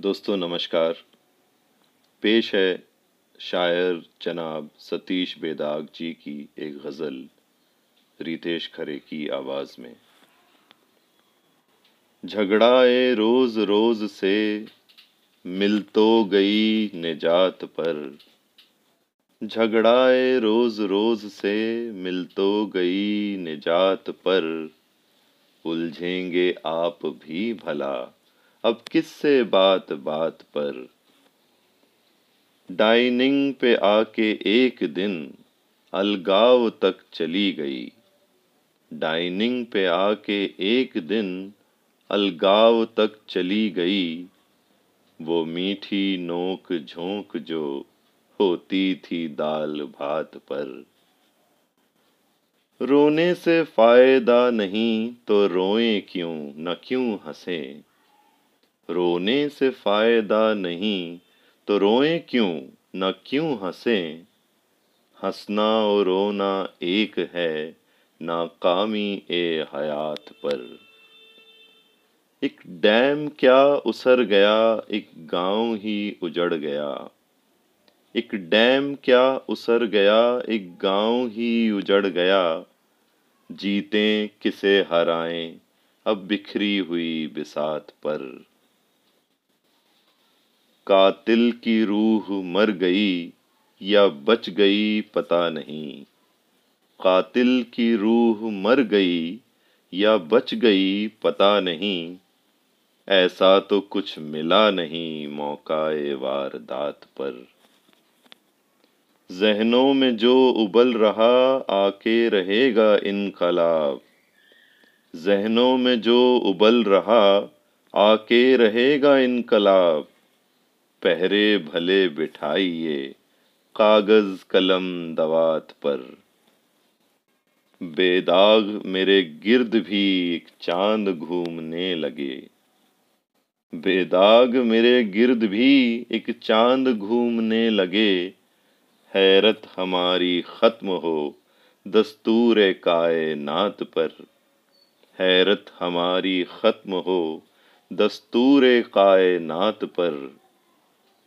दोस्तों, नमस्कार। पेश है शायर जनाब सतीश बेदाग जी की एक गज़ल, रितेश खरे की आवाज़ में। झगड़ाए रोज रोज से, मिल तो गई निजात पर। झगड़ाए रोज रोज से, मिल तो गई निजात पर। उलझेंगे आप भी भला। अब किससे बात बात पर? डाइनिंग पे आके एक दिन अलगाव तक चली गई। डाइनिंग पे आके एक दिन अलगाव तक चली गई। वो मीठी नोक झोंक जो होती थी दाल भात पर। रोने से फ़ायदा नहीं तो रोए क्यों, न क्यों हंसें? रोने से फ़ायदा नहीं तो रोए क्यों, न क्यों हंसे? हंसना और रोना एक है नाकामी ए हयात पर। एक डैम क्या उसर गया, एक गाँव ही उजड़ गया। एक डैम क्या उसर गया, एक गाँव ही उजड़ गया। जीते किसे हराएँ, अब बिखरी हुई बिसात पर। कातिल की रूह मर गई या बच गई पता नहीं। कातिल की रूह मर गई या बच गई पता नहीं। ऐसा तो कुछ मिला नहीं मौका वारदात पर। जहनों में जो उबल रहा आके रहेगा इनकलाब जहनों में जो उबल रहा आके रहेगा इनकलाब। पहरे भले बिठाइए, कागज़ कलम दवात पर। बेदाग मेरे गिर्द भी एक चाँद घूमने लगे। बेदाग मेरे गिर्द भी एक चाँद घूमने लगे। हैरत हमारी खत्म हो दस्तूर कायनात पर। हैरत हमारी खत्म हो दस्तूर कायनात पर।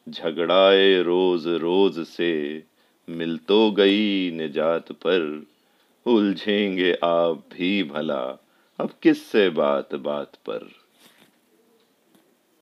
झगड़ाए रोज रोज से, मिल तो गई निजात पर। उलझेंगे आप भी भला, अब किससे बात बात पर?